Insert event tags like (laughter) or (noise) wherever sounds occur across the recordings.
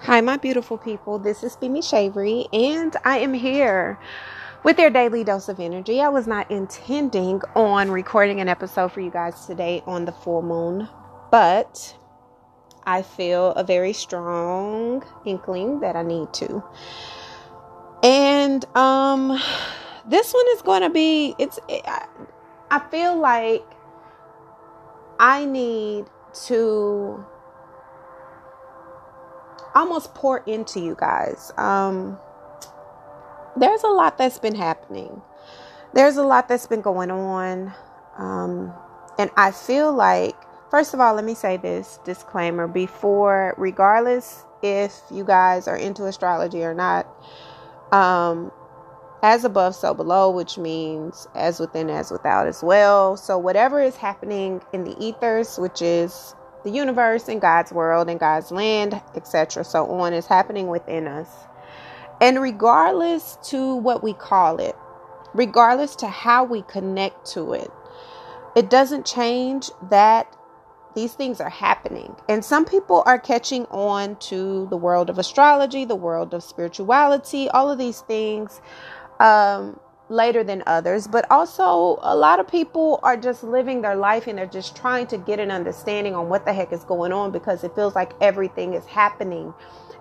Hi, my beautiful people. This is Femi Shavery, and I am here with your daily dose of energy. I was not intending on recording an episode for you guys today on the full moon, but I feel a very strong inkling that I need to. And um this one is going to be it's I, I feel like I need to almost pour into you guys. Um, there's a lot that's been happening. There's a lot that's been going on. Um, and I feel like, first of all, let me say this disclaimer before, regardless if you guys are into astrology or not, um, as above, so below, which means as within, as without as well. So, whatever is happening in the ethers, which is the universe and God's world and God's land, etc., so on, is happening within us. And regardless to what we call it, regardless to how we connect to it, it doesn't change that these things are happening. And some people are catching on to the world of astrology, the world of spirituality, all of these things. Um, later than others, but also a lot of people are just living their life and they're just trying to get an understanding on what the heck is going on because it feels like everything is happening.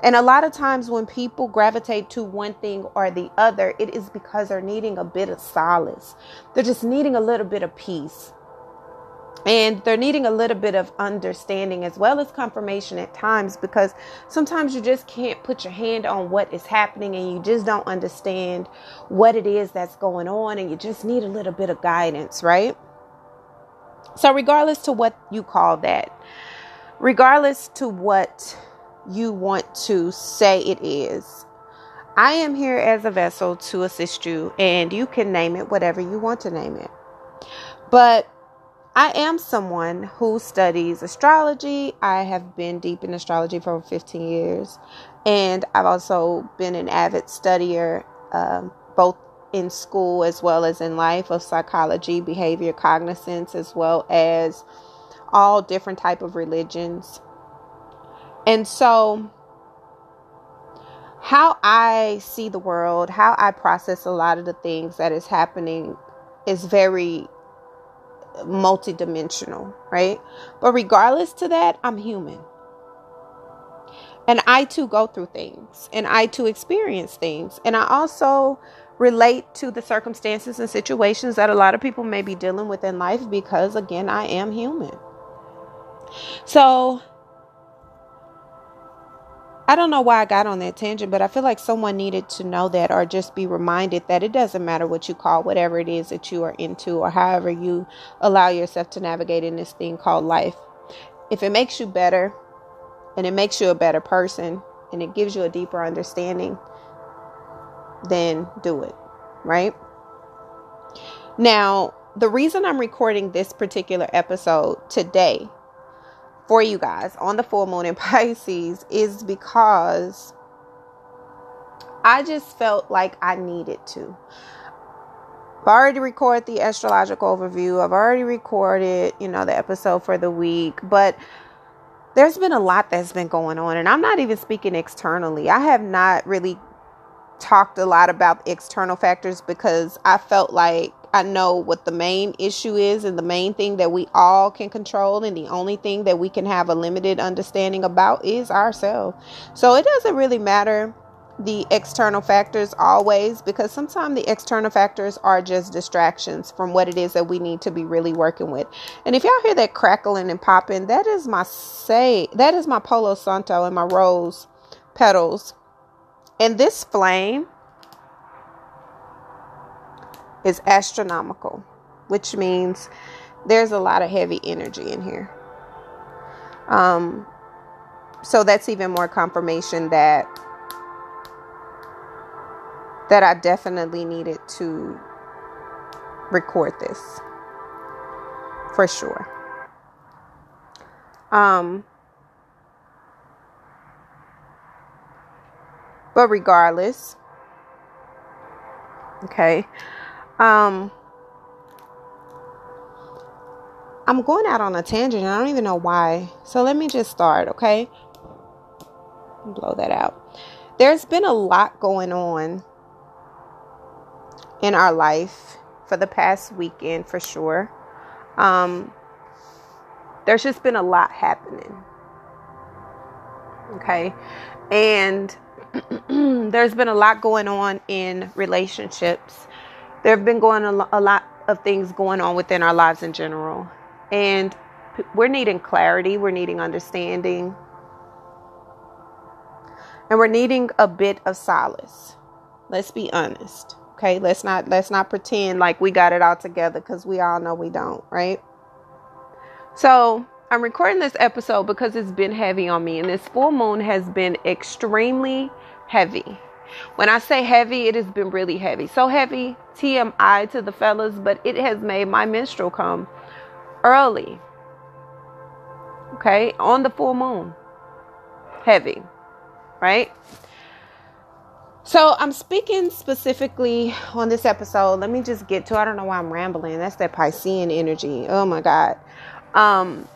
And a lot of times when people gravitate to one thing or the other, it is because they're needing a bit of solace. They're just needing a little bit of peace. And they're needing a little bit of understanding as well as confirmation at times because sometimes you just can't put your hand on what is happening and you just don't understand what it is that's going on and you just need a little bit of guidance, right? So, regardless to what you call that, regardless to what you want to say it is, I am here as a vessel to assist you and you can name it whatever you want to name it. But I am someone who studies astrology. I have been deep in astrology for over 15 years. And I've also been an avid studier, um, both in school as well as in life, of psychology, behavior, cognizance, as well as all different type of religions. And so how I see the world, how I process a lot of the things that is happening is very multidimensional, right? But regardless to that, I'm human. And I too go through things and I too experience things. And I also relate to the circumstances and situations that a lot of people may be dealing with in life because, again, I am human. So I don't know why I got on that tangent, but I feel like someone needed to know that or just be reminded that it doesn't matter what you call whatever it is that you are into or however you allow yourself to navigate in this thing called life. If it makes you better and it makes you a better person and it gives you a deeper understanding, then do it, right? Now, the reason I'm recording this particular episode today for you guys on the full moon in (laughs) Pisces is because I just felt like I needed to. I've already recorded the astrological overview. I've already recorded, you know, the episode for the week, but there's been a lot that's been going on and I'm not even speaking externally. I have not really talked a lot about external factors because I felt like I know what the main issue is and the main thing that we all can control and the only thing that we can have a limited understanding about is ourselves. So it doesn't really matter the external factors always because sometimes the external factors are just distractions from what it is that we need to be really working with. And if y'all hear that crackling and popping, that is my say that is my Palo Santo and my rose petals. And this flame is astronomical, which means there's a lot of heavy energy in here. Um, so that's even more confirmation that that I definitely needed to record this for sure. Um, but regardless, okay. Um, I'm going out on a tangent. I don't even know why. So let me just start, okay? blow that out. There's been a lot going on in our life for the past weekend for sure. Um, there's just been a lot happening. Okay. And (clears throat) there's been a lot going on in relationships. There have been going a lot of things going on within our lives in general. And we're needing clarity, we're needing understanding, and we're needing a bit of solace. Let's be honest. Okay, let's not let's not pretend like we got it all together cuz we all know we don't, right? So, I'm recording this episode because it's been heavy on me and this full moon has been extremely heavy. When I say heavy, it has been really heavy. So heavy, TMI to the fellas, but it has made my menstrual come early. Okay, on the full moon. Heavy, right? So I'm speaking specifically on this episode. Let me just get to I don't know why I'm rambling. That's that Piscean energy. Oh my God. Um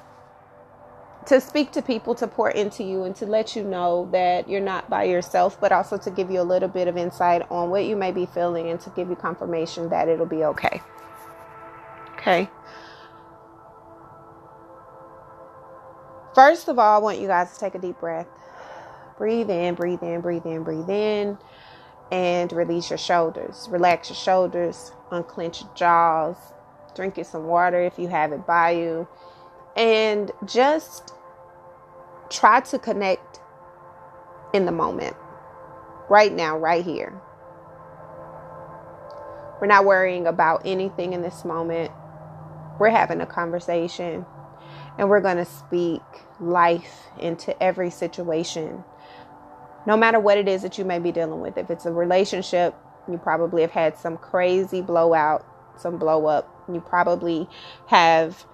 to speak to people, to pour into you, and to let you know that you're not by yourself, but also to give you a little bit of insight on what you may be feeling and to give you confirmation that it'll be okay. Okay. First of all, I want you guys to take a deep breath. Breathe in, breathe in, breathe in, breathe in, and release your shoulders. Relax your shoulders, unclench your jaws, drink you some water if you have it by you, and just try to connect in the moment, right now, right here. We're not worrying about anything in this moment. We're having a conversation and we're going to speak life into every situation. No matter what it is that you may be dealing with. If it's a relationship, you probably have had some crazy blowout, some blow up. You probably have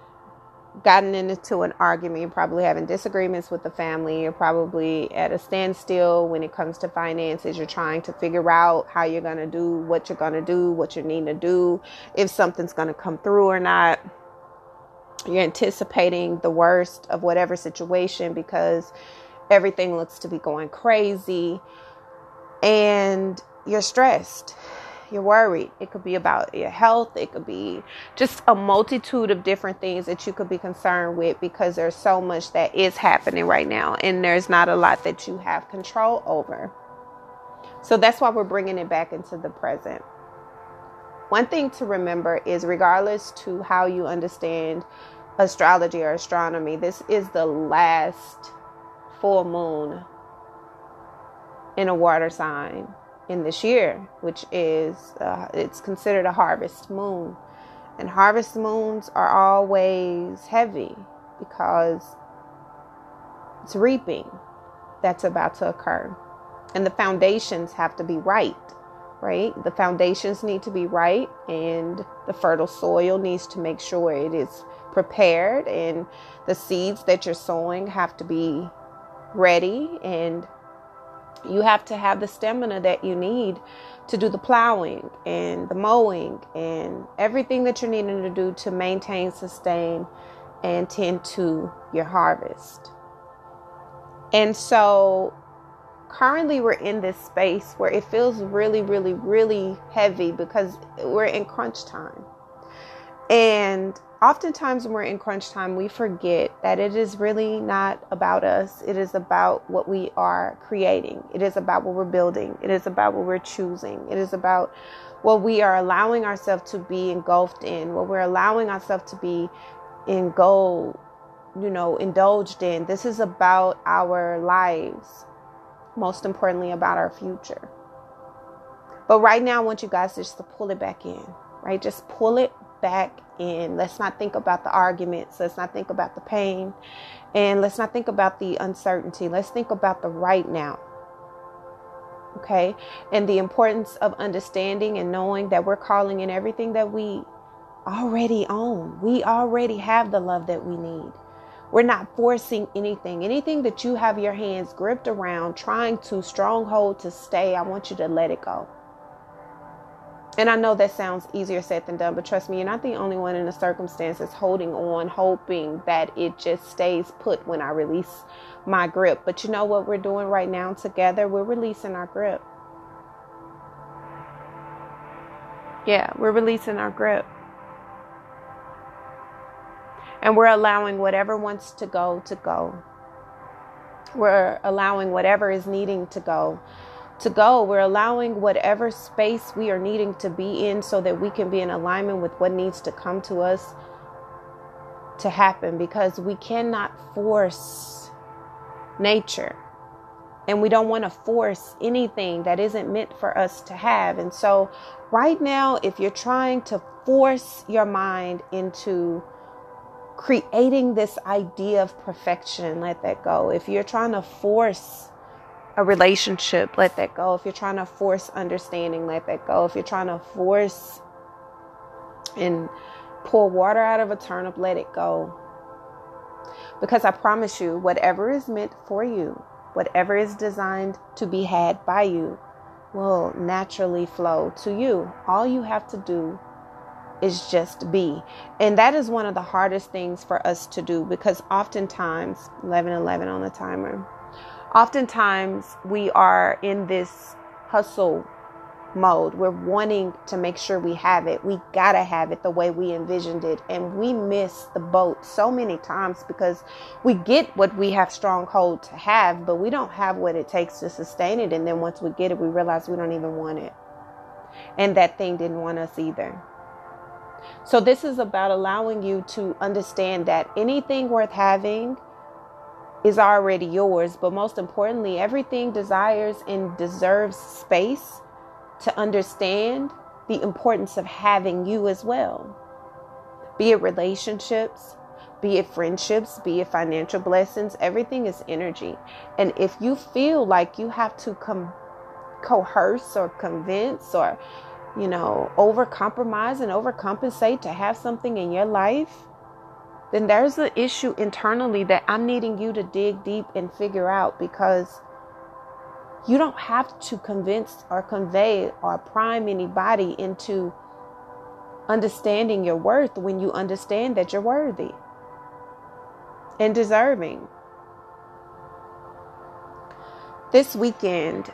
gotten into an argument, you're probably having disagreements with the family, you're probably at a standstill when it comes to finances, you're trying to figure out how you're going to do what you're going to do, what you need to do, if something's going to come through or not. You're anticipating the worst of whatever situation because everything looks to be going crazy and you're stressed you're worried. It could be about your health. It could be just a multitude of different things that you could be concerned with because there's so much that is happening right now and there's not a lot that you have control over. So that's why we're bringing it back into the present. One thing to remember is regardless to how you understand astrology or astronomy, this is the last full moon in a water sign in this year, which is uh, it's considered a harvest moon. And harvest moons are always heavy because it's reaping that's about to occur. And the foundations have to be right, right? The foundations need to be right, and the fertile soil needs to make sure it is prepared, and the seeds that you're sowing have to be ready and you have to have the stamina that you need to do the plowing and the mowing and everything that you're needing to do to maintain, sustain, and tend to your harvest. And so currently we're in this space where it feels really, really, really heavy because we're in crunch time. And oftentimes when we're in crunch time, we forget that it is really not about us. It is about what we are creating. It is about what we're building. It is about what we're choosing. It is about what we are allowing ourselves to be engulfed in, what we're allowing ourselves to be in gold, you know, indulged in. This is about our lives, most importantly, about our future. But right now, I want you guys just to pull it back in, right? Just pull it back in. Let's not think about the arguments. Let's not think about the pain. And let's not think about the uncertainty. Let's think about the right now. Okay? And the importance of understanding and knowing that we're calling in everything that we already own. We already have the love that we need. We're not forcing anything. Anything that you have your hands gripped around, trying to stronghold to stay, I want you to let it go. And I know that sounds easier said than done, but trust me, you're not the only one in the circumstances holding on, hoping that it just stays put when I release my grip. But you know what we're doing right now together? We're releasing our grip. Yeah, we're releasing our grip. And we're allowing whatever wants to go to go. We're allowing whatever is needing to go to go. We're allowing whatever space we are needing to be in so that we can be in alignment with what needs to come to us to happen because we cannot force nature. And we don't want to force anything that isn't meant for us to have. And so, right now, if you're trying to force your mind into creating this idea of perfection, let that go. If you're trying to force a relationship, let that go. If you're trying to force understanding, let that go. If you're trying to force and pour water out of a turnip, let it go. Because I promise you, whatever is meant for you, whatever is designed to be had by you, will naturally flow to you. All you have to do is just be. And that is one of the hardest things for us to do because oftentimes, 11 11 on the timer oftentimes we are in this hustle mode. We're wanting to make sure we have it. We gotta have it the way we envisioned it. And we miss the boat so many times because we get what we have strong hold to have, but we don't have what it takes to sustain it. And then once we get it, we realize we don't even want it. And that thing didn't want us either. So, this is about allowing you to understand that anything worth having is already yours. But most importantly, everything desires and deserves space to understand the importance of having you as well. Be it relationships, be it friendships, be it financial blessings, everything is energy. And if you feel like you have to com- coerce or convince or, you know, over compromise and overcompensate to have something in your life, then there's an issue internally that I'm needing you to dig deep and figure out because you don't have to convince or convey or prime anybody into understanding your worth when you understand that you're worthy and deserving. This weekend,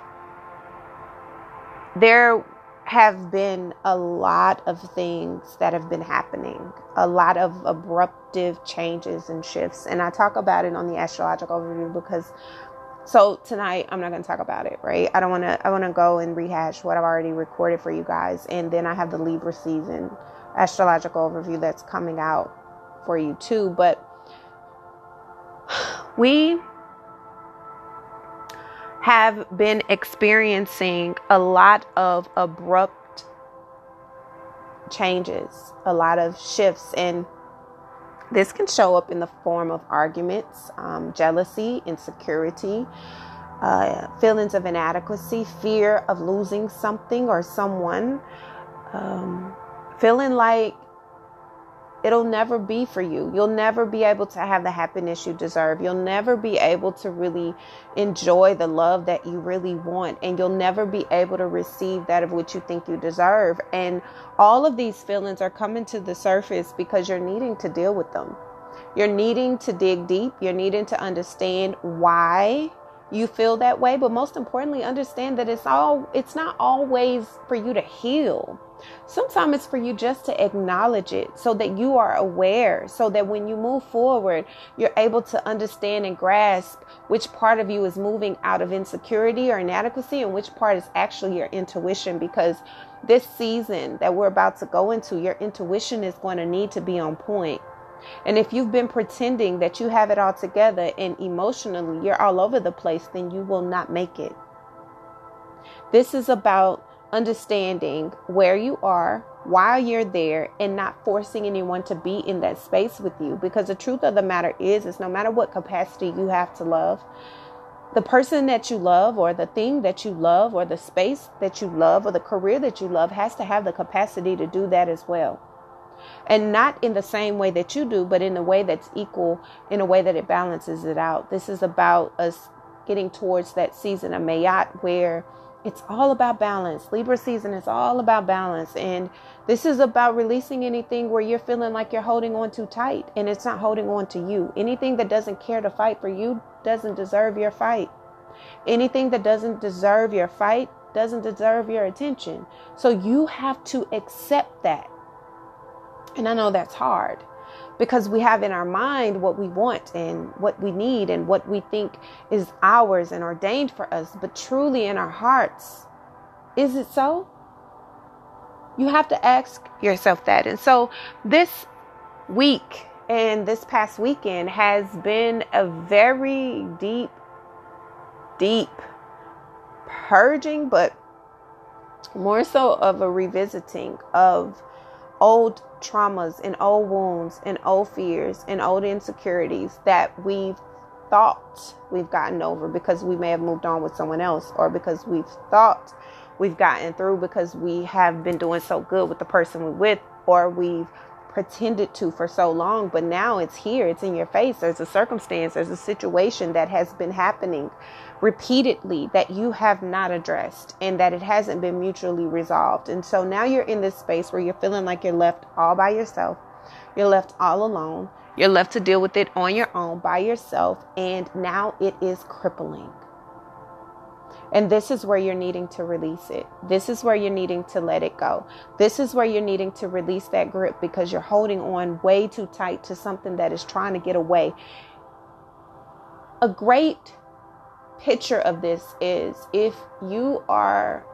there have been a lot of things that have been happening, a lot of abruptive changes and shifts. And I talk about it on the astrological overview because so tonight I'm not going to talk about it, right? I don't want to I want to go and rehash what I've already recorded for you guys and then I have the Libra season astrological overview that's coming out for you too, but (sighs) we have been experiencing a lot of abrupt changes, a lot of shifts, and this can show up in the form of arguments, um, jealousy, insecurity, uh, feelings of inadequacy, fear of losing something or someone, um, feeling like it'll never be for you. You'll never be able to have the happiness you deserve. You'll never be able to really enjoy the love that you really want. And you'll never be able to receive that of which you think you deserve. And all of these feelings are coming to the surface because you're needing to deal with them. You're needing to dig deep. You're needing to understand why you feel that way. But most importantly, understand that it's all, it's not always for you to heal Sometimes it's for you just to acknowledge it so that you are aware, so that when you move forward, you're able to understand and grasp which part of you is moving out of insecurity or inadequacy and which part is actually your intuition. Because this season that we're about to go into, your intuition is going to need to be on point. And if you've been pretending that you have it all together and emotionally you're all over the place, then you will not make it. This is about understanding where you are, why you're there, and not forcing anyone to be in that space with you. Because the truth of the matter is, is no matter what capacity you have to love, the person that you love, or the thing that you love, or the space that you love, or the career that you love has to have the capacity to do that as well. And not in the same way that you do, but in a way that's equal, in a way that it balances it out. This is about us getting towards that season of Ma'at where It's all about balance. Libra season is all about balance. And this is about releasing anything where you're feeling like you're holding on too tight and it's not holding on to you. Anything that doesn't care to fight for you doesn't deserve your fight. Anything that doesn't deserve your fight doesn't deserve your attention. So you have to accept that. And I know that's hard because we have in our mind what we want and what we need and what we think is ours and ordained for us. But truly in our hearts, is it so? You have to ask yourself that. And so this week and this past weekend has been a very deep, deep purging, but more so of a revisiting of old traumas and old wounds and old fears and old insecurities that we've thought we've gotten over because we may have moved on with someone else or because we've thought we've gotten through because we have been doing so good with the person we're with or we've pretended to for so long but now it's here it's in your face there's a circumstance there's a situation that has been happening repeatedly that you have not addressed and that it hasn't been mutually resolved. And so now you're in this space where you're feeling like you're left all by yourself. You're left all alone. You're left to deal with it on your own by yourself. And now it is crippling. And this is where you're needing to release it. This is where you're needing to let it go. This is where you're needing to release that grip because you're holding on way too tight to something that is trying to get away. A great picture of this is if you are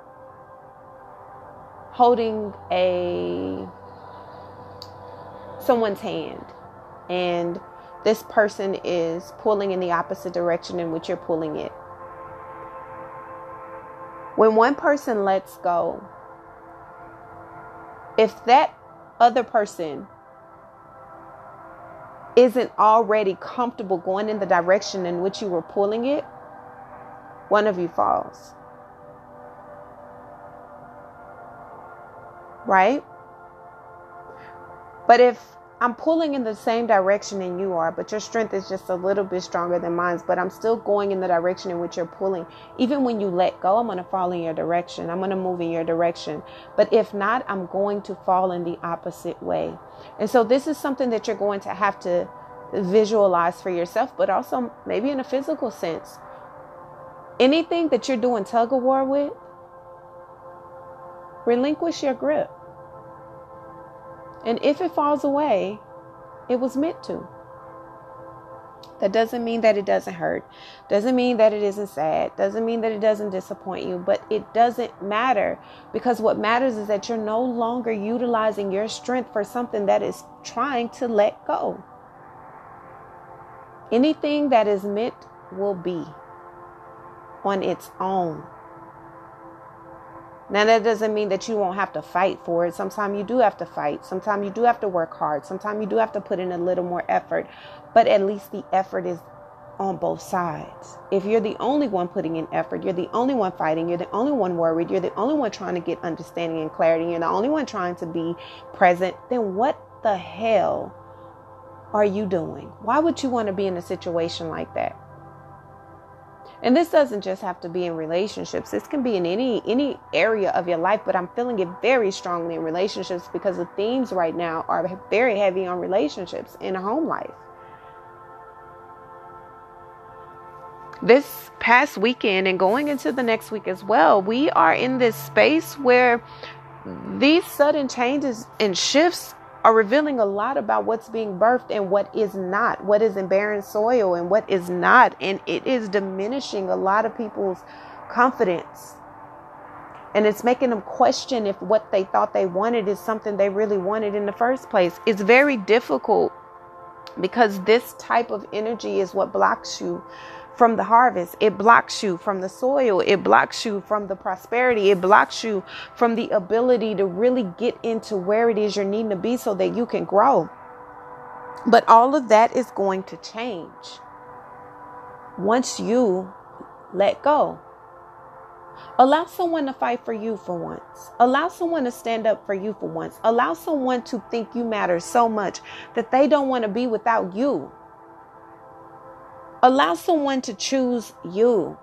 holding a someone's hand and this person is pulling in the opposite direction in which you're pulling it. When one person lets go, if that other person isn't already comfortable going in the direction in which you were pulling it, one of you falls. Right? But if I'm pulling in the same direction than you are, but your strength is just a little bit stronger than mine, but I'm still going in the direction in which you're pulling. Even when you let go, I'm going to fall in your direction. I'm going to move in your direction. But if not, I'm going to fall in the opposite way. And so this is something that you're going to have to visualize for yourself, but also maybe in a physical sense anything that you're doing tug of war with, relinquish your grip. And if it falls away, it was meant to. That doesn't mean that it doesn't hurt. Doesn't mean that it isn't sad. Doesn't mean that it doesn't disappoint you. But it doesn't matter because what matters is that you're no longer utilizing your strength for something that is trying to let go. Anything that is meant will be on its own. Now, that doesn't mean that you won't have to fight for it. Sometimes you do have to fight. Sometimes you do have to work hard. Sometimes you do have to put in a little more effort. But at least the effort is on both sides. If you're the only one putting in effort, you're the only one fighting, you're the only one worried, you're the only one trying to get understanding and clarity, you're the only one trying to be present, then what the hell are you doing? Why would you want to be in a situation like that? And this doesn't just have to be in relationships. This can be in any any area of your life but i'm feeling it very strongly in relationships because the themes right now are very heavy on relationships in home life. This past weekend and going into the next week as well we are in this space where these sudden changes and shifts are revealing a lot about what's being birthed and what is not, what is in barren soil and what is not. And it is diminishing a lot of people's confidence. And it's making them question if what they thought they wanted is something they really wanted in the first place. It's very difficult because this type of energy is what blocks you from the harvest. It blocks you from the soil. It blocks you from the prosperity. It blocks you from the ability to really get into where it is you're needing to be so that you can grow. But all of that is going to change once you let go. Allow someone to fight for you for once. Allow someone to stand up for you for once. Allow someone to think you matter so much that they don't want to be without you. Allow someone to choose you.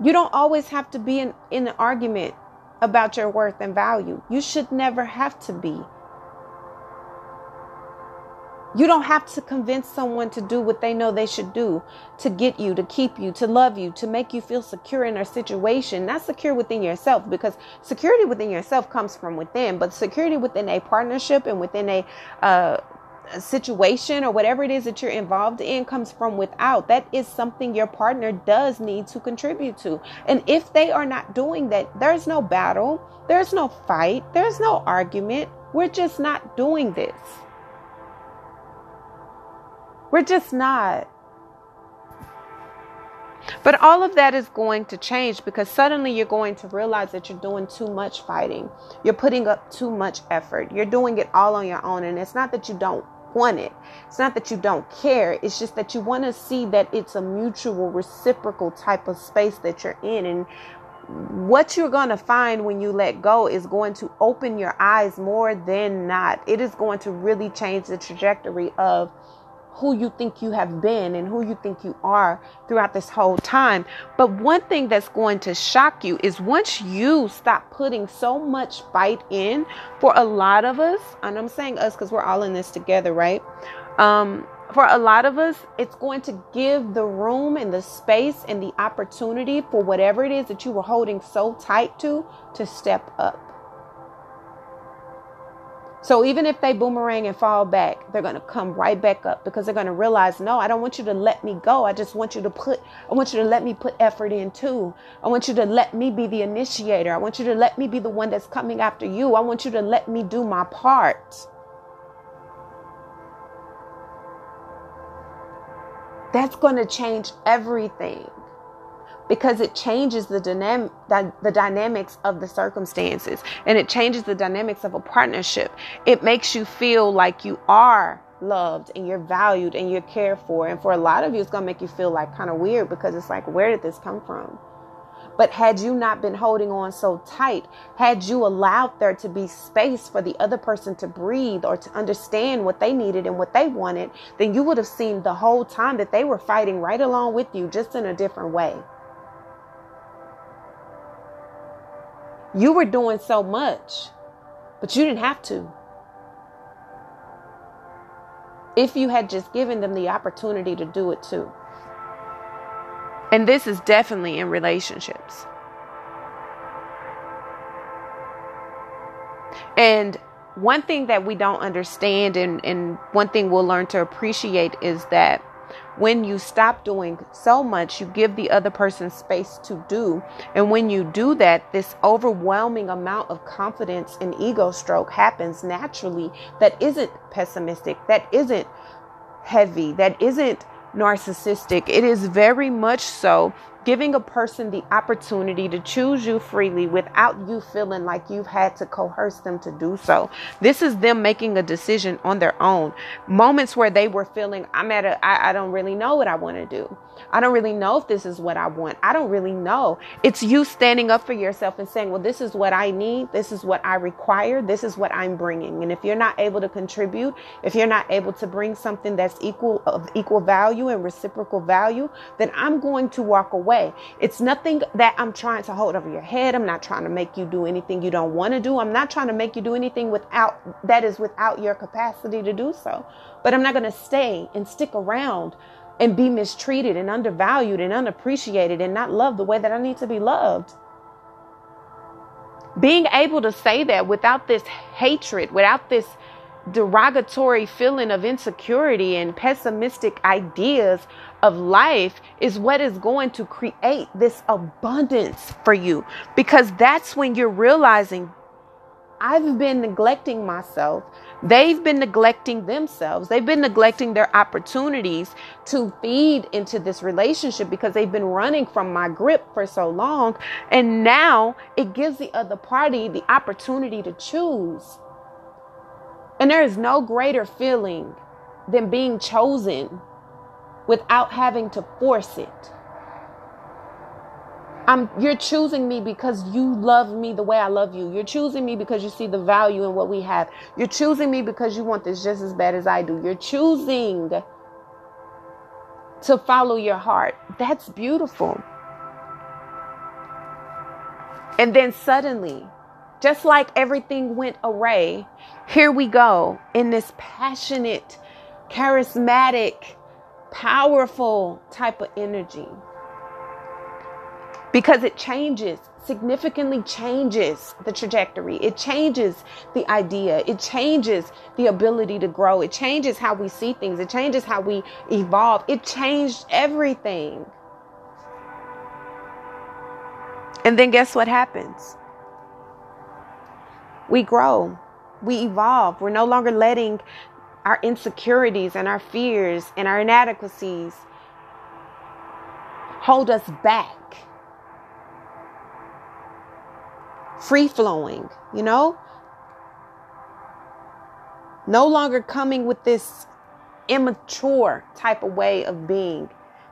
You don't always have to be in, in an argument about your worth and value. You should never have to be. You don't have to convince someone to do what they know they should do to get you, to keep you, to love you, to make you feel secure in their situation. Not secure within yourself, because security within yourself comes from within, but security within a partnership and within a, uh, situation or whatever it is that you're involved in comes from without. That is something your partner does need to contribute to. And if they are not doing that, there's no battle, there's no fight, there's no argument. We're just not doing this. We're just not. But all of that is going to change because suddenly you're going to realize that you're doing too much fighting. You're putting up too much effort. You're doing it all on your own. And it's not that you don't want it, it's not that you don't care. It's just that you want to see that it's a mutual, reciprocal type of space that you're in. And what you're going to find when you let go is going to open your eyes more than not. It is going to really change the trajectory of who you think you have been and who you think you are throughout this whole time. But one thing that's going to shock you is once you stop putting so much fight in for a lot of us, and I'm saying us because we're all in this together, right? Um, for a lot of us, it's going to give the room and the space and the opportunity for whatever it is that you were holding so tight to to step up. So even if they boomerang and fall back, they're going to come right back up because they're going to realize, no, I don't want you to let me go. I just want you to put, I want you to let me put effort in too. I want you to let me be the initiator. I want you to let me be the one that's coming after you. I want you to let me do my part. That's going to change everything because it changes the dynamic the dynamics of the circumstances and it changes the dynamics of a partnership it makes you feel like you are loved and you're valued and you're cared for and for a lot of you it's going to make you feel like kind of weird because it's like where did this come from but had you not been holding on so tight, had you allowed there to be space for the other person to breathe or to understand what they needed and what they wanted, then you would have seen the whole time that they were fighting right along with you, just in a different way. You were doing so much, but you didn't have to. If you had just given them the opportunity to do it too. And this is definitely in relationships. And one thing that we don't understand, and, and one thing we'll learn to appreciate, is that when you stop doing so much, you give the other person space to do. And when you do that, this overwhelming amount of confidence and ego stroke happens naturally that isn't pessimistic, that isn't heavy, that isn't narcissistic. It is very much so giving a person the opportunity to choose you freely without you feeling like you've had to coerce them to do so. This is them making a decision on their own. Moments where they were feeling, I'm at a, I, I don't really know what I want to do. I don't really know if this is what I want. I don't really know. It's you standing up for yourself and saying, well, this is what I need. This is what I require. This is what I'm bringing. And if you're not able to contribute, if you're not able to bring something that's equal of equal value and reciprocal value, then I'm going to walk away. It's nothing that I'm trying to hold over your head. I'm not trying to make you do anything you don't want to do. I'm not trying to make you do anything without that is without your capacity to do so. But I'm not going to stay and stick around and be mistreated and undervalued and unappreciated and not loved the way that I need to be loved. Being able to say that without this hatred, without this derogatory feeling of insecurity and pessimistic ideas of life is what is going to create this abundance for you because that's when you're realizing I've been neglecting myself. They've been neglecting themselves. They've been neglecting their opportunities to feed into this relationship because they've been running from my grip for so long. And now it gives the other party the opportunity to choose. And there is no greater feeling than being chosen without having to force it. I'm you're choosing me because you love me the way I love you. You're choosing me because you see the value in what we have. You're choosing me because you want this just as bad as I do. You're choosing to follow your heart. That's beautiful. And then suddenly, just like everything went away, here we go in this passionate, charismatic, powerful type of energy. Because it changes, significantly changes the trajectory. It changes the idea. It changes the ability to grow. It changes how we see things. It changes how we evolve. It changed everything. And then guess what happens? We grow, we evolve. We're no longer letting our insecurities and our fears and our inadequacies hold us back. Free flowing, you know? No longer coming with this immature type of way of being.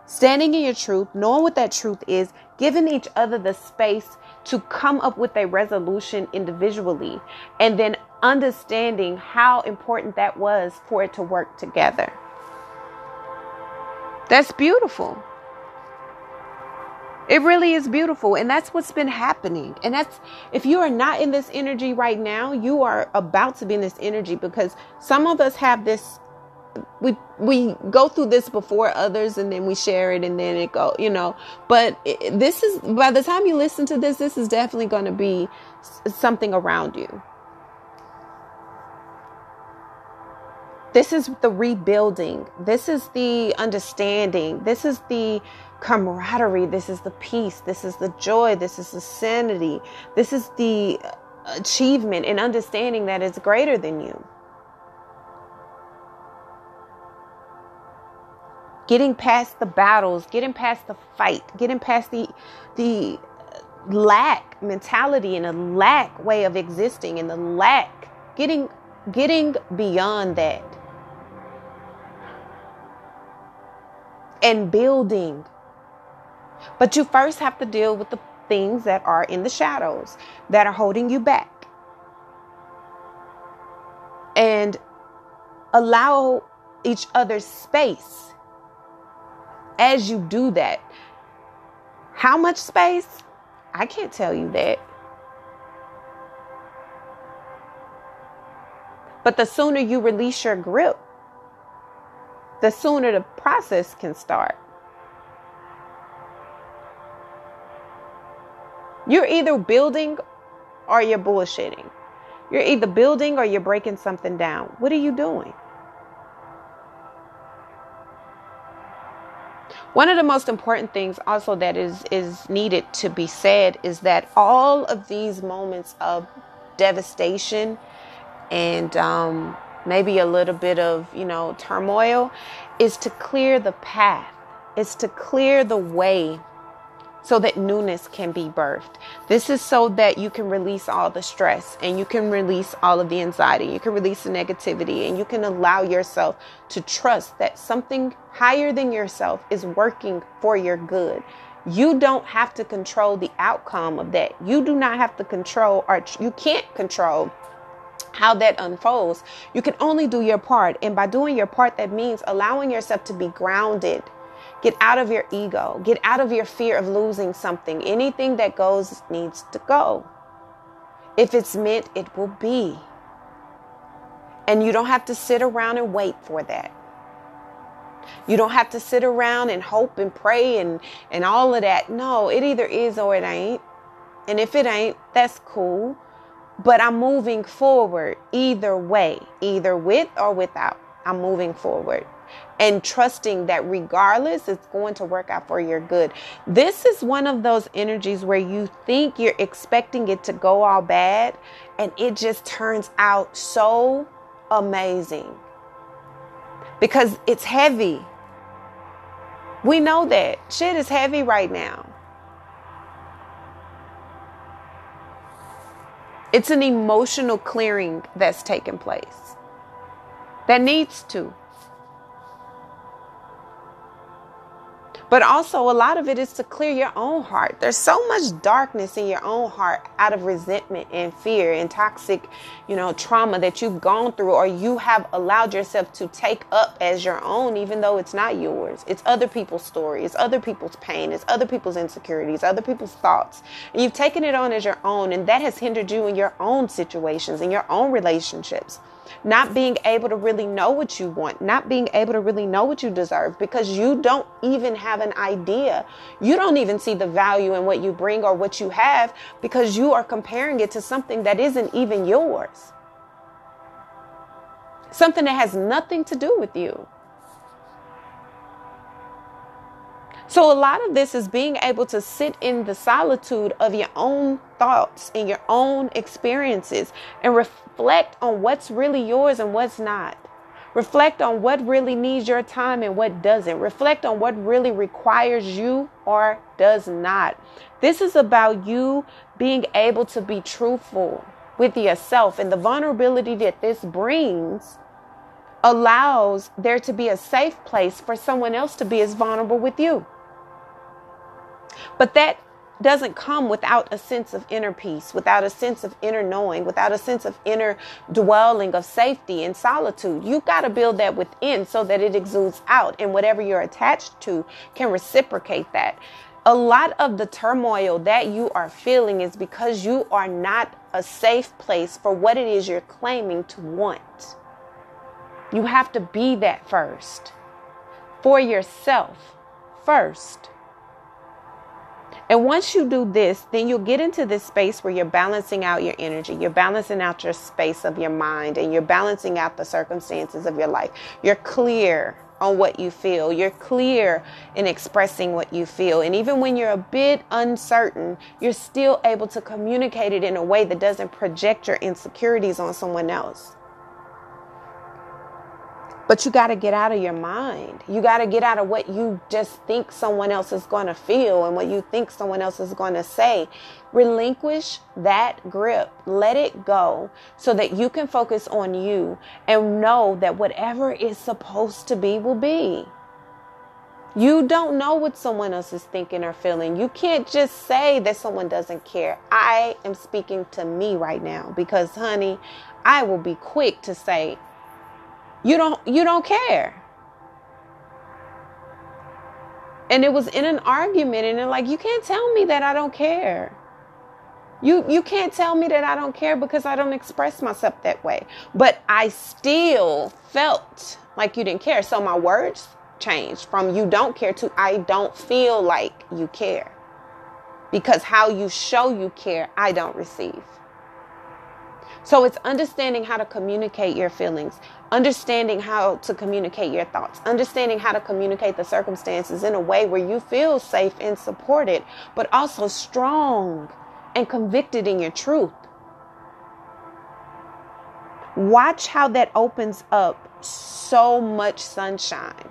Standing in your truth, knowing what that truth is, giving each other the space to come up with a resolution individually, and then understanding how important that was for it to work together. That's beautiful. It really is beautiful. And that's what's been happening. And that's, if you are not in this energy right now, you are about to be in this energy because some of us have this we we go through this before others and then we share it and then it go you know but this is by the time you listen to this this is definitely going to be something around you this is the rebuilding. This is the understanding. This is the camaraderie. This is the peace. This is the joy. This is the sanity. This is the uh, achievement and understanding that is greater than you. Getting past the battles, getting past the fight, getting past the the uh, lack mentality and the lack way of existing and the lack getting getting beyond that and building but you first have to deal with the things that are in the shadows that are holding you back and allow each other space as you do that. How much space? I can't tell you that. But the sooner you release your grip, the sooner the process can start. You're either building or you're bullshitting. You're either building or you're breaking something down. What are you doing? One of the most important things also that is is needed to be said is that all of these moments of devastation and um, maybe a little bit of you know turmoil is to clear the path. It's to clear the way so that newness can be birthed. This is so that you can release all the stress and you can release all of the anxiety. You can release the negativity and you can allow yourself to trust that something higher than yourself is working for your good. You don't have to control the outcome of that. You do not have to control or you can't control how that unfolds. You can only do your part. And by doing your part, that means allowing yourself to be grounded Get out of your ego. Get out of your fear of losing something. Anything that goes needs to go. If it's meant, it will be. And you don't have to sit around and wait for that. You don't have to sit around and hope and pray and, and all of that. No, it either is or it ain't. And if it ain't, that's cool. But I'm moving forward either way, either with or without. I'm moving forward and trusting that regardless, it's going to work out for your good. This is one of those energies where you think you're expecting it to go all bad, and it just turns out so amazing because it's heavy. We know that shit is heavy right now. It's an emotional clearing that's taking place that needs to. But also, a lot of it is to clear your own heart. There's so much darkness in your own heart out of resentment and fear and toxic, you know, trauma that you've gone through or you have allowed yourself to take up as your own, even though it's not yours. It's other people's story, it's other people's pain, it's other people's insecurities, other people's thoughts. And you've taken it on as your own, and that has hindered you in your own situations, in your own relationships not being able to really know what you want, not being able to really know what you deserve because you don't even have an idea. You don't even see the value in what you bring or what you have because you are comparing it to something that isn't even yours. Something that has nothing to do with you. So, a lot of this is being able to sit in the solitude of your own thoughts and your own experiences and reflect on what's really yours and what's not. Reflect on what really needs your time and what doesn't. Reflect on what really requires you or does not. This is about you being able to be truthful with yourself and the vulnerability that this brings allows there to be a safe place for someone else to be as vulnerable with you. But that doesn't come without a sense of inner peace, without a sense of inner knowing, without a sense of inner dwelling of safety and solitude. You've got to build that within so that it exudes out, and whatever you're attached to can reciprocate that. A lot of the turmoil that you are feeling is because you are not a safe place for what it is you're claiming to want. You have to be that first for yourself first. And once you do this, then you'll get into this space where you're balancing out your energy. You're balancing out your space of your mind and you're balancing out the circumstances of your life. You're clear on what you feel. You're clear in expressing what you feel. And even when you're a bit uncertain, you're still able to communicate it in a way that doesn't project your insecurities on someone else. But you got to get out of your mind. You got to get out of what you just think someone else is going to feel and what you think someone else is going to say. Relinquish that grip. Let it go so that you can focus on you and know that whatever is supposed to be will be. You don't know what someone else is thinking or feeling. You can't just say that someone doesn't care. I am speaking to me right now because, honey, I will be quick to say, you don't you don't care. And it was in an argument and they're like, you can't tell me that I don't care. You you can't tell me that I don't care because I don't express myself that way. But I still felt like you didn't care. So my words changed from you don't care to I don't feel like you care. Because how you show you care, I don't receive. So it's understanding how to communicate your feelings, understanding how to communicate your thoughts, understanding how to communicate the circumstances in a way where you feel safe and supported, but also strong and convicted in your truth. Watch how that opens up so much sunshine.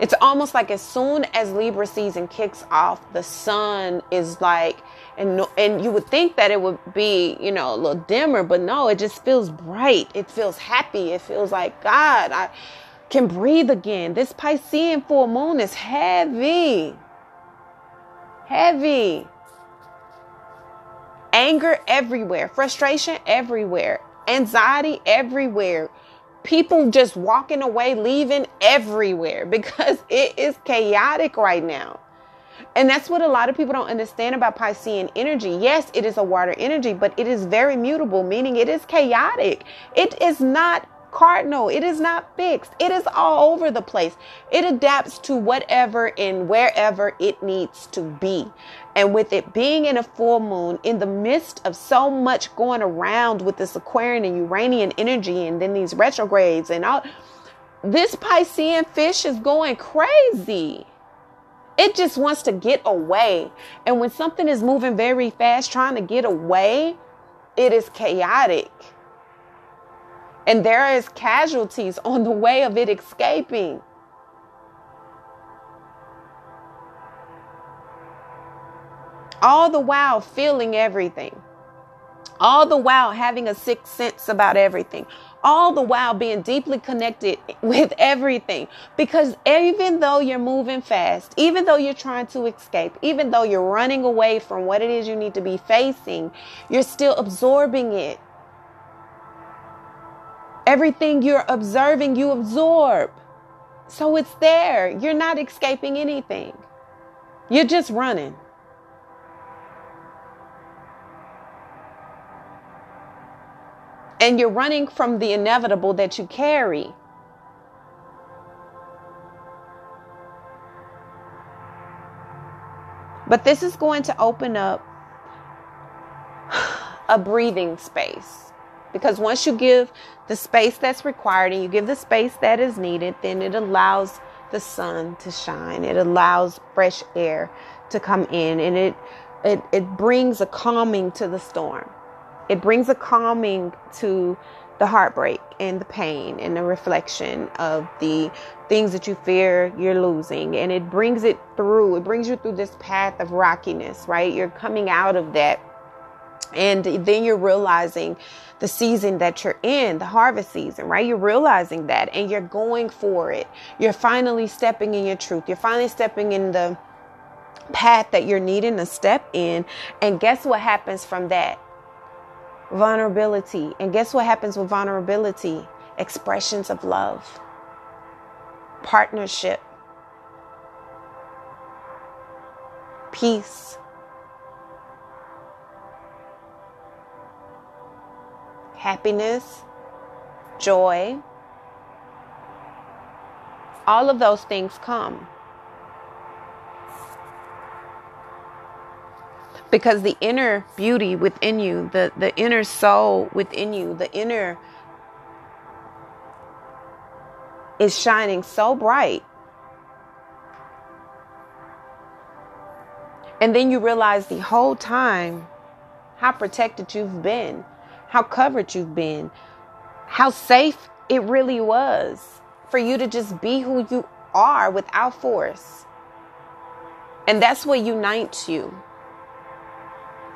It's almost like as soon as Libra season kicks off, the sun is like and no, and you would think that it would be you know a little dimmer but no it just feels bright. It feels happy. It feels like god i can breathe again. This piscean full moon is heavy. Heavy. Anger everywhere frustration everywhere anxiety everywhere people just walking away leaving everywhere (laughs) because it is chaotic right now and that's what a lot of people don't understand about Piscean energy. Yes, it is a water energy, but it is very mutable, meaning it is chaotic. It is not cardinal. It is not fixed. It is all over the place. It adapts to whatever and wherever it needs to be. And with it being in a full moon, in the midst of so much going around with this Aquarian and Uranian energy, and then these retrogrades and all, this Piscean fish is going crazy. It just wants to get away. And when something is moving very fast, trying to get away, it is chaotic. And there is casualties (laughs) on the way of it escaping. All the while feeling everything. all the while having a sixth sense about everything, all the while being deeply connected with everything. Because even though you're moving fast, even though you're trying to escape, even though you're running away from what it is you need to be facing, you're still absorbing it. Everything you're observing, you absorb. So it's there. You're not escaping anything. You're just running. And you're running from the inevitable that you carry. But this is going to open up a breathing space. Because once you give the space that's required and you give the space that is needed, then it allows the sun to shine. It allows fresh air to come in and it it, it brings a calming to the storm. It brings a calming to the heartbreak and the pain and the reflection of the things that you fear you're losing. And it brings it through. It brings you through this path of rockiness, right? You're coming out of that. And then you're realizing the season that you're in, the harvest season, right? You're realizing that and you're going for it. You're finally stepping in your truth. You're finally stepping in the path that you're needing to step in. And guess what happens from that? Vulnerability. And guess what happens with vulnerability? Expressions of love, partnership, peace. Happiness, joy, all of those things come. Because the inner beauty within you, the, the inner soul within you, the inner is shining so bright. And then you realize the whole time how protected you've been, how covered you've been, how safe it really was for you to just be who you are without force. And that's what unites you.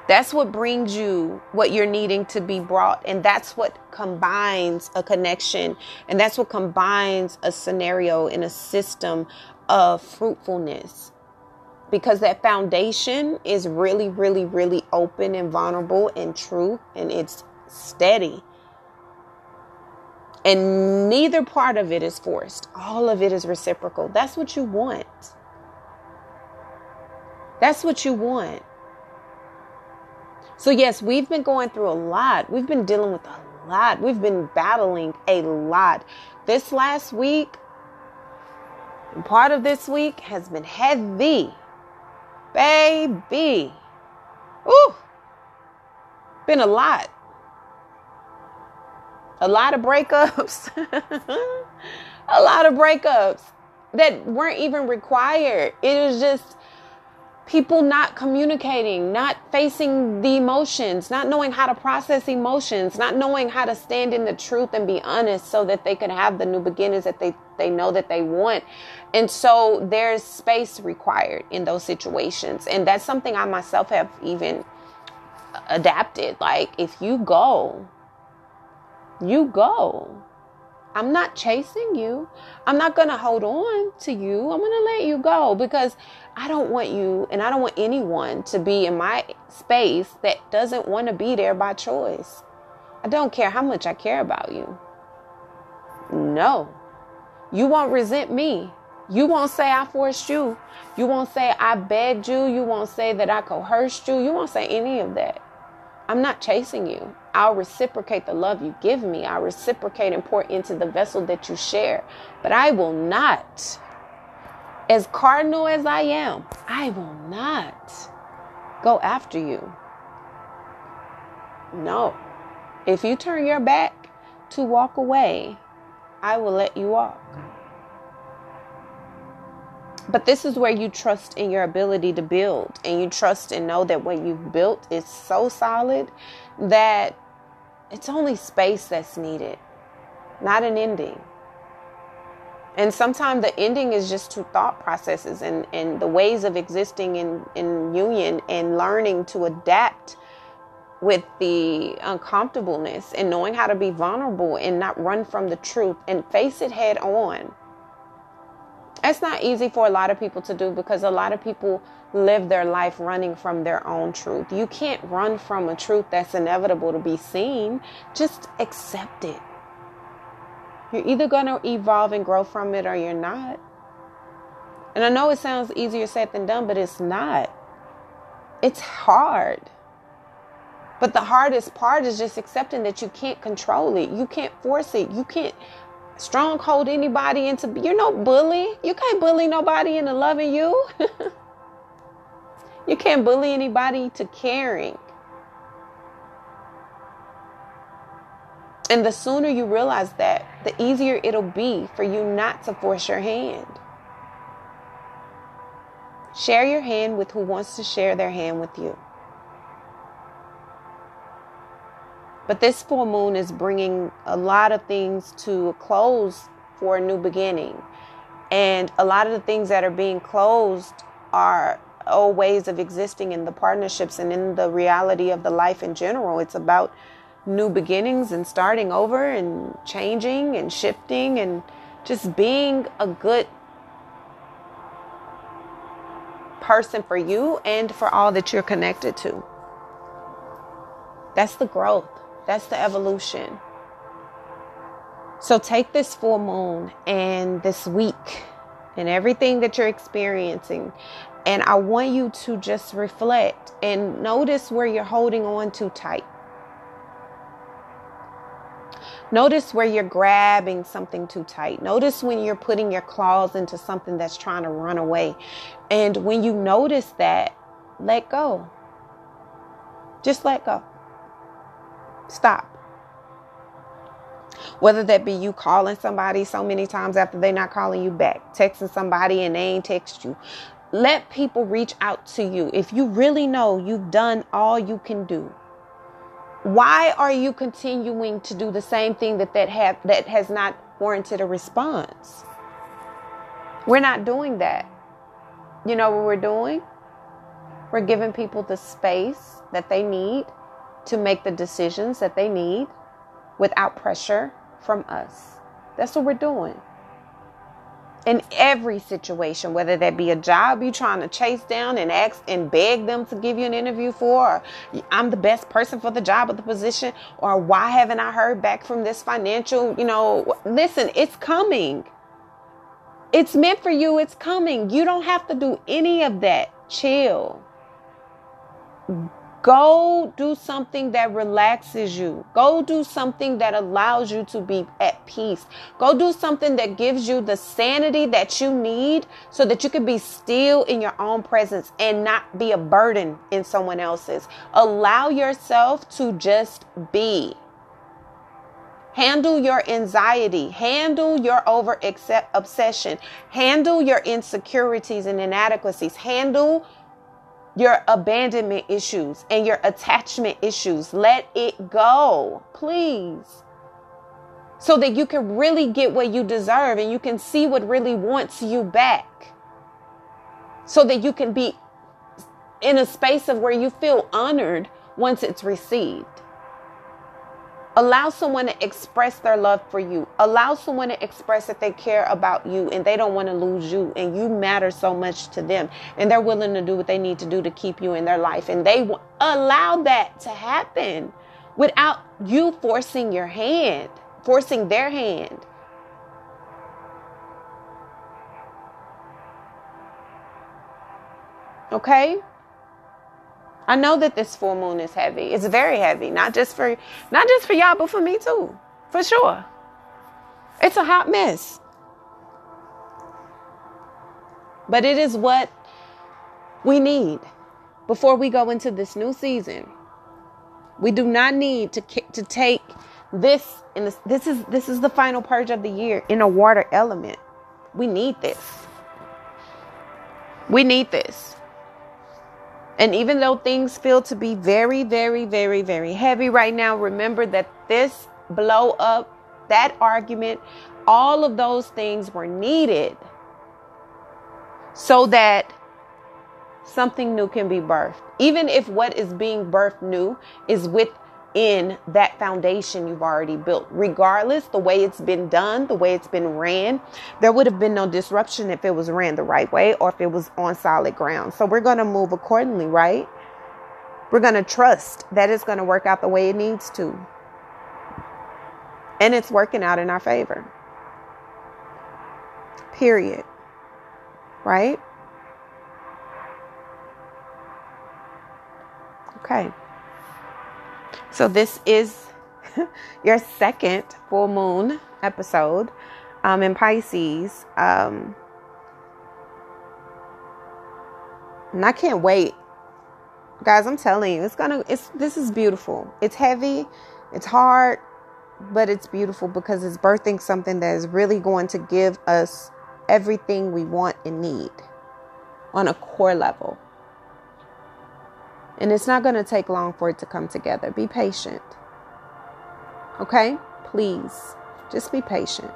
That's what brings you what you're needing to be brought. And that's what combines a connection. And that's what combines a scenario in a system of fruitfulness. Because that foundation is really, really, really open and vulnerable and true. And it's steady. And neither part of it is forced, all of it is reciprocal. That's what you want. That's what you want. So, yes, we've been going through a lot. We've been dealing with a lot. We've been battling a lot. This last week, and part of this week has been heavy. Baby. Ooh. Been a lot. A lot of breakups. (laughs) a lot of breakups that weren't even required. It was just people not communicating, not facing the emotions, not knowing how to process emotions, not knowing how to stand in the truth and be honest so that they could have the new beginnings that they, they know that they want. And so there's space required in those situations. And that's something I myself have even adapted. Like, if you go, you go. I'm not chasing you. I'm not going to hold on to you. I'm going to let you go because I don't want you and I don't want anyone to be in my space that doesn't want to be there by choice. I don't care how much I care about you. No. You won't resent me. You won't say I forced you. You won't say I begged you. You won't say that I coerced you. You won't say any of that. I'm not chasing you. I'll reciprocate the love you give me. I'll reciprocate and pour into the vessel that you share. But I will not, as cardinal as I am, I will not go after you. No. If you turn your back to walk away, I will let you walk. But this is where you trust in your ability to build and you trust and know that what you've built is so solid that it's only space that's needed, not an ending. And sometimes the ending is just to thought processes and, and the ways of existing in, in union and learning to adapt with the uncomfortableness and knowing how to be vulnerable and not run from the truth and face it head on. It's not easy for a lot of people to do because a lot of people live their life running from their own truth. You can't run from a truth that's inevitable to be seen. Just accept it. You're either going to evolve and grow from it or you're not. And I know it sounds easier said than done, but it's not. It's hard. But the hardest part is just accepting that you can't control it. You can't force it. You can't stronghold anybody into you're no bully. You can't bully nobody into loving you. (laughs) you can't bully anybody to caring. And the sooner you realize that, the easier it'll be for you not to force your hand. Share your hand with who wants to share their hand with you. But this full moon is bringing a lot of things to a close for a new beginning. And a lot of the things that are being closed are old ways of existing in the partnerships and in the reality of the life in general. It's about new beginnings and starting over and changing and shifting and just being a good person for you and for all that you're connected to. That's the growth. That's the evolution. So take this full moon and this week and everything that you're experiencing. And I want you to just reflect and notice where you're holding on too tight. Notice where you're grabbing something too tight. Notice when you're putting your claws into something that's trying to run away. And when you notice that, let go. Just let go. Stop. Whether that be you calling somebody so many times after they're not calling you back, texting somebody and they ain't text you. Let people reach out to you. If you really know you've done all you can do, why are you continuing to do the same thing that that have that has not warranted a response? We're not doing that. You know what we're doing? We're giving people the space that they need to make the decisions that they need without pressure from us. That's what we're doing. In every situation, whether that be a job you're trying to chase down and ask and beg them to give you an interview for, or I'm the best person for the job or the position, or why haven't I heard back from this financial, you know, listen, it's coming. It's meant for you, it's coming. You don't have to do any of that. Chill Go do something that relaxes you. Go do something that allows you to be at peace. Go do something that gives you the sanity that you need so that you can be still in your own presence and not be a burden in someone else's. Allow yourself to just be. Handle your anxiety. Handle your over obsession. Handle your insecurities and inadequacies. Handle your abandonment issues and your attachment issues. Let it go, please. So that you can really get what you deserve and you can see what really wants you back. So that you can be in a space of where you feel honored once it's received. Allow someone to express their love for you. Allow someone to express that they care about you and they don't want to lose you and you matter so much to them and they're willing to do what they need to do to keep you in their life. And they w- allow that to happen without you forcing your hand, forcing their hand. Okay? I know that this full moon is heavy. It's very heavy, not just for not just for y'all, but for me too. For sure. It's a hot mess. But it is what we need before we go into this new season. We do not need to to take this this, this is this is the final purge of the year in a water element. We need this. We need this. And even though things feel to be very, very, very, very heavy right now, remember that this blow up, that argument, all of those things were needed so that something new can be birthed. Even if what is being birthed new is within that foundation you've already built. Regardless, the way it's been done, the way it's been ran, there would have been no disruption if it was ran the right way or if it was on solid ground. So we're going to move accordingly, right? We're going to trust that it's going to work out the way it needs to. And it's working out in our favor. Period. Right? Okay. So this is (laughs) your second full moon episode um, in Pisces. Um, and I can't wait. Guys, I'm telling you, it's gonna it's this is beautiful. It's heavy, it's hard, but it's beautiful because it's birthing something that is really going to give us everything we want and need on a core level. And it's not going to take long for it to come together. Be patient. Okay? Please, just be patient.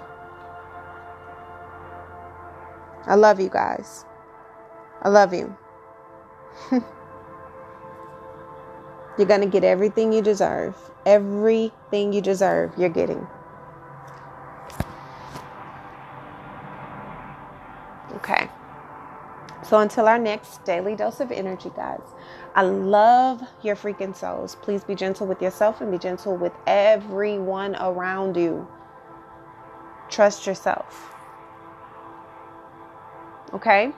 I love you guys. I love you. (laughs) You're going to get everything you deserve. Everything you deserve, you're getting. Okay. So until our next daily dose of energy, guys, I love your freaking souls. Please be gentle with yourself and be gentle with everyone around you. Trust yourself. Okay?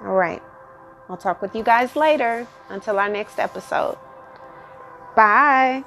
All right. I'll talk with you guys later until our next episode. Bye.